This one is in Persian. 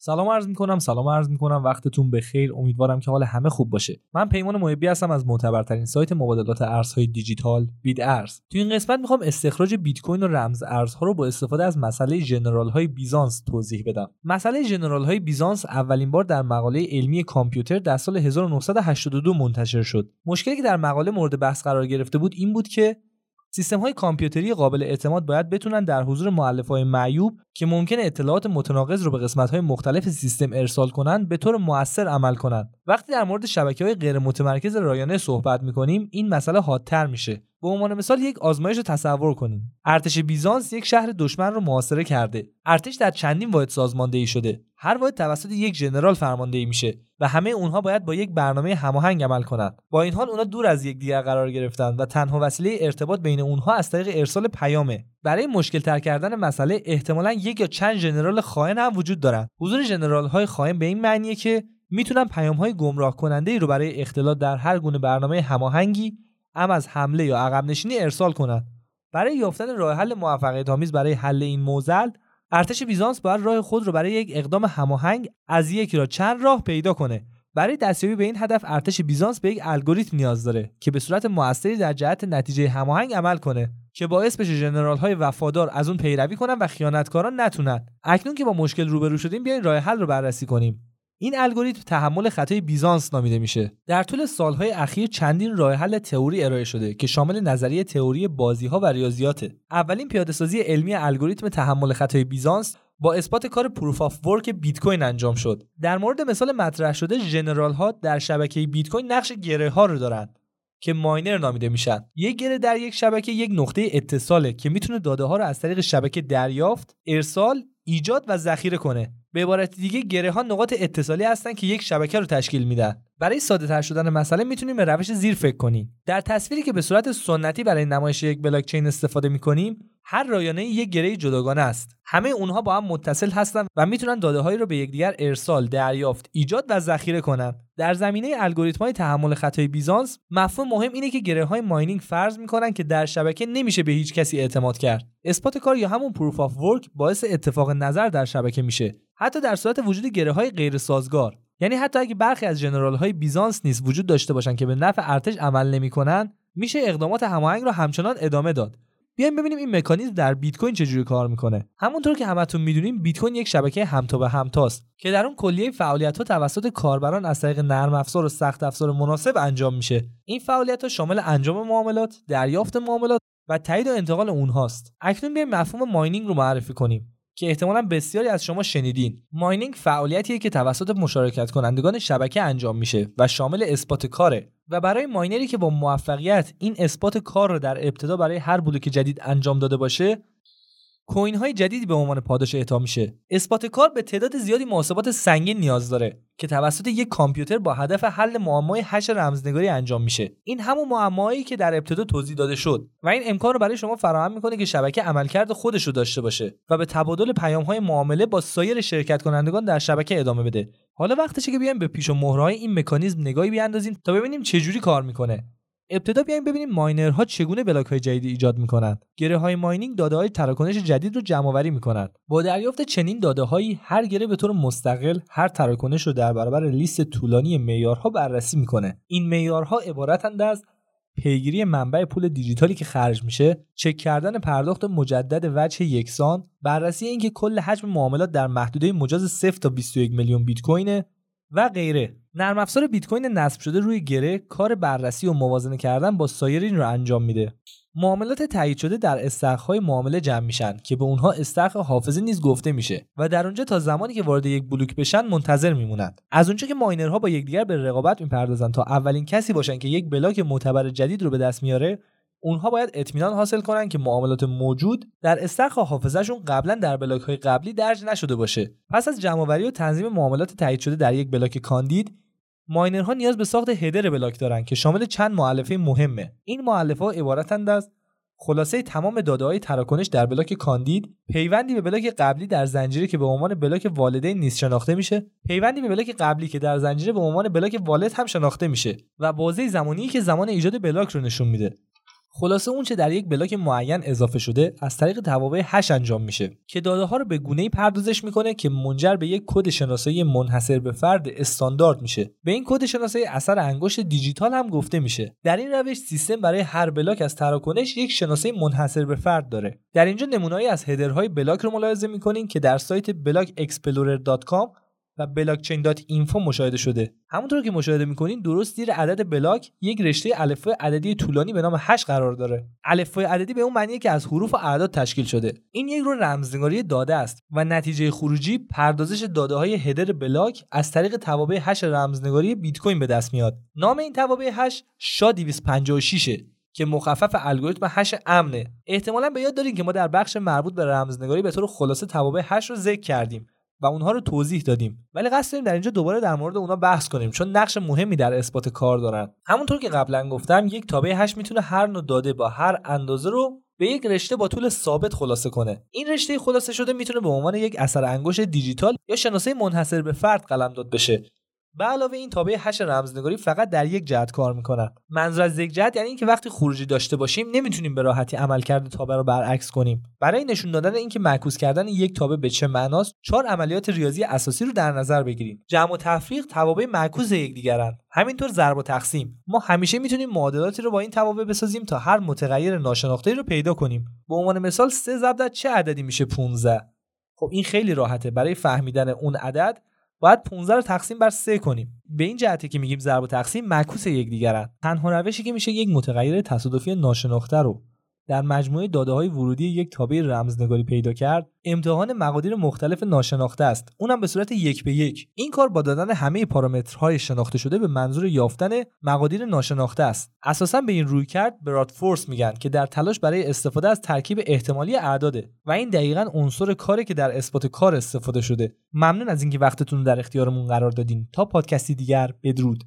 سلام عرض می‌کنم سلام عرض می‌کنم. وقتتون بخیر. امیدوارم که حال همه خوب باشه. من پیمان محبی هستم از معتبرترین سایت مبادلات ارزهای دیجیتال بیت ارز تو این قسمت می‌خوام استخراج بیت کوین و رمز ارزها رو با استفاده از مسئله ژنرال های بیزانس توضیح بدم. مسئله ژنرال های بیزانس اولین بار در مقاله علمی کامپیوتر در سال 1982 منتشر شد. مشکلی که در مقاله مورد بحث قرار گرفته بود این بود که سیستم های کامپیوتری قابل اعتماد باید بتونن در حضور مؤلفه های معیوب که ممکن اطلاعات متناقض رو به قسمت های مختلف سیستم ارسال کنند به طور موثر عمل کنند وقتی در مورد شبکه های غیر متمرکز رایانه صحبت می‌کنیم این مسئله حادتر میشه. به عنوان مثال یک آزمایش رو تصور کنیم. ارتش بیزانس یک شهر دشمن رو محاصره کرده. ارتش در چندین واحد سازماندهی شده. هر واحد توسط یک ژنرال فرماندهی میشه و همه اونها باید با یک برنامه هماهنگ عمل کنند با این حال اونها دور از یکدیگر قرار گرفتن و تنها وسیله ارتباط بین اونها از طریق ارسال پیامه. برای مشکل تر کردن مسئله احتمالا یک یا چند ژنرال خائن هم وجود دارن. حضور ژنرال های خائن به این معنیه که می‌تونن پیام های گمراه کننده ای رو برای اختلاط در هر گونه برنامه هماهنگی ام از حمله یا عقب نشینی ارسال کنند برای یافتن راه حل موفقیت آمیز برای حل این معضل ارتش بیزانس باید راه خود رو برای یک اقدام هماهنگ از یک یا چند راه پیدا کنه. برای دستیابی به این هدف ارتش بیزانس به یک الگوریتم نیاز داره که به صورت موثری در جهت نتیجه هماهنگ عمل کنه که باعث بشه ژنرال های وفادار از اون پیروی کنن و خیانتکاران نتونن. اکنون که با مشکل روبرو شدیم بیاین راه حل رو بررسی کنیم. این الگوریتم تحمل خطای بیزانس نامیده میشه. در طول سالهای اخیر چندین راه حل تئوری ارائه شده که شامل نظریه تئوری بازی ها و ریاضیاته. اولین پیادهسازی علمی الگوریتم تحمل خطای بیزانس با اثبات کار proof of work بیت کوین انجام شد. در مورد مثال مطرح شده ژنرال ها در شبکه بیت کوین نقش گره ها رو دارند. که miner نامیده میشن. یک گره در یک شبکه یک نقطه اتصاله که می‌تونه داده ها رو از طریق شبکه دریافت ارسال ایجاد و ذخیره کنه. به عبارت دیگه گره ها نقاط اتصالی هستن که یک شبکه رو تشکیل میدن. برای ساده تر شدن مسئله می‌تونیم به روش زیر فکر کنیم. در تصویری که به صورت سنتی برای نمایش یک بلاک چین استفاده می‌کنیم هر رایانه یک گره جداگانه است. همه اونها با هم متصل هستند و می‌تونن داده هایی رو به یکدیگر ارسال دریافت ایجاد و ذخیره کنند در زمینه الگوریتم های تحمل خطای بیزانس مفهوم مهم اینه که گره های mining فرض می‌کنن که در شبکه نمیشه به هیچ کسی اعتماد کرد. اثبات کار یا همون proof of work باعث اتفاق نظر در شبکه میشه. حتی در صورت وجود گره های غیر سازگار یعنی حتی اگه برخی از جنرال های بیزانس نیز وجود داشته باشن که به نفع ارتش عمل نمی‌کنن میشه اقدامات هماهنگ رو همچنان ادامه داد. بیایم ببینیم این مکانیزم در بیت کوین چجوری کار می‌کنه. همونطور که همتون می‌دونیم بیت کوین یک شبکه همتا به همتاست که در اون کلیه فعالیت ها توسط کاربران از طریق نرم افزار و سخت افزار مناسب انجام میشه. این فعالیت ها شامل انجام معاملات دریافت معاملات و تایید و انتقال اونهاست. اکنون بیایم مفهوم mining رو معرفی کنیم که احتمالا بسیاری از شما شنیدین. mining فعالیتیه که توسط مشارکت کنندگان شبکه انجام میشه و شامل اثبات کاره. و برای ماینری که با موفقیت این اثبات کار رو در ابتدا برای هر بلوک جدید انجام داده باشه coin های جدیدی به عنوان پاداش اعطا میشه. اثبات کار به تعداد زیادی محاسبات سنگین نیاز داره که توسط یک کامپیوتر با هدف حل معمای هش رمزنگاری انجام میشه. این همون معمایی که در ابتدا توضیح داده شد و این امکان رو برای شما فراهم می‌کنه که شبکه عملکرد خودش رو داشته باشه و به تبادل پیام های معامله با سایر شرکت کنندگان در شبکه ادامه بده. حالا وقتشه که بیایم به پیچ و مهره‌های این مکانیزم نگاهی بیاندازیم تا ببینیم چجوری کار می‌کنه. ابتدا بیایم ببینیم ماینرها چگونه بلاک های جدید ایجاد می‌کنند گره های ماینینگ داده های تراکنش جدید رو جمع آوری می‌کنند با دریافت چنین داده هایی هر گره به طور مستقل هر تراکنش رو در برابر لیست طولانی معیارها بررسی می‌کنه. این معیارها عبارتند از پیگیری منبع پول دیجیتالی که خرج میشه چک کردن پرداخت مجدد وجه یکسان بررسی اینکه کل حجم معاملات در محدوده مجاز 0 تا 21 میلیون بیت کوینه و غیره. نرم افزار بیت کوین نصب شده روی گره کار بررسی و موازنه کردن با سایرین رو انجام میده. معاملات تایید شده در استخرهای معامله جمع میشن که به اونها استخر حافظه نیز گفته میشه و در اونجا تا زمانی که وارد یک بلوک بشن منتظر میمونند از اونجا که ماینرها با یکدیگر به رقابت می‌پردازن تا اولین کسی باشن که یک بلاک معتبر جدید رو به دست میاره اونها باید اطمینان حاصل کنن که معاملات موجود در استخر حافظهشون قبلا در بلاک های قبلی درج نشده باشه. پس از جمعآوری و تنظیم معاملات تایید شده در یک بلاک کاندید ماینرها نیاز به ساخت header بلاک دارن که شامل چند مؤلفه مهمه. این مؤلفه ها عبارتند از خلاصه تمام داده های تراکنش در بلاک کاندید پیوندی به بلاک قبلی در زنجیره که به عنوان بلاک والدین نیز شناخته میشه پیوندی به بلاک قبلی که در زنجیره به عنوان بلاک والد هم شناخته میشه و بازه زمانی که زمان ایجاد بلاک رو نشون میده. خلاصه اون چه در یک بلاک معین اضافه شده از طریق توابع هش انجام میشه. که داده ها رو به گونه پردازش می‌کنه که منجر به یک کد شناسایی منحصر به فرد استاندارد میشه. به این کد شناسایی اثر انگشت دیجیتال هم گفته میشه. در این روش سیستم برای هر بلاک از تراکنش یک شناسایی منحصر به فرد داره. در اینجا نمونه‌ای از header های بلاک رو ملاحظه می‌کنین که در سایت blockexplorer.com و blockchain dot info مشاهده شده. همونطور که مشاهده می‌کنین درست زیر عدد بلاک یک رشته الفبای عددی طولانی به نام 8 قرار داره. الفبای عددی به اون معنیه که از حروف و اعداد تشکیل شده. این یک رو رمزنگاری داده است و نتیجه خروجی پردازش داده های header بلاک از طریق توابع هش رمزنگاری بیت کوین به دست میاد. نام این توابع هش SHA 256 که مخفف الگوریتم هش امنه. احتمالا به یاد دارین که ما در بخش مربوط به رمزنگاری به طور خلاصه توابع هش رو ذکر کردیم. و اونها رو توضیح دادیم. ولی قصد داریم در اینجا دوباره در مورد اونها بحث کنیم چون نقش مهمی در اثبات کار دارن. همونطور که قبلا گفتم یک تابع هش می‌تونه هر نوع داده با هر اندازه رو به یک رشته با طول ثابت خلاصه کنه. این رشته خلاصه شده می‌تونه به عنوان یک اثر انگشت دیجیتال یا شناسه منحصر به فرد قلمداد بشه. به علاوه این تابع هش رمزنگاری فقط در یک جهت کار می‌کنن. منظور از یک جهت یعنی اینکه وقتی خروجی داشته باشیم نمی‌تونیم به راحتی عملکرد تابع رو برعکس کنیم. برای نشون دادن اینکه معکوس کردن یک تابع به چه معناست چهار عملیات ریاضی اساسی رو در نظر بگیریم. جمع و تفریق توابع معکوس یکدیگرن. همینطور ضرب و تقسیم. ما همیشه می‌تونیم معادلاتی رو با این توابع بسازیم تا هر متغیر ناشناخته رو پیدا کنیم. به عنوان مثال 3 ضرب چه عددی میشه 15 خب این خیلی راحته. برای فهمیدن اون عدد باید 15 رو تقسیم بر 3 کنیم. به این جهته که میگیم ضرب و تقسیم معکوس یکدیگرن. تنها روشی که میشه یک متغیر تصادفی ناشناخته رو. در مجموعه داده های ورودی یک تابع رمزنگاری پیدا کرد. امتحان مقادیر مختلف ناشناخته است. اونم به صورت یک به یک. این کار با دادن همه پارامترهای شناخته شده به منظور یافتن مقادیر ناشناخته است. اساسا به این روی کرد براد فورس میگن که در تلاش برای استفاده از ترکیب احتمالی اعداده و این دقیقا عنصر کاری که در اثبات کار استفاده شده. ممنون از اینکه وقتتون در اختیارمون قرار دادین. تا پادکستی دیگر بدرود.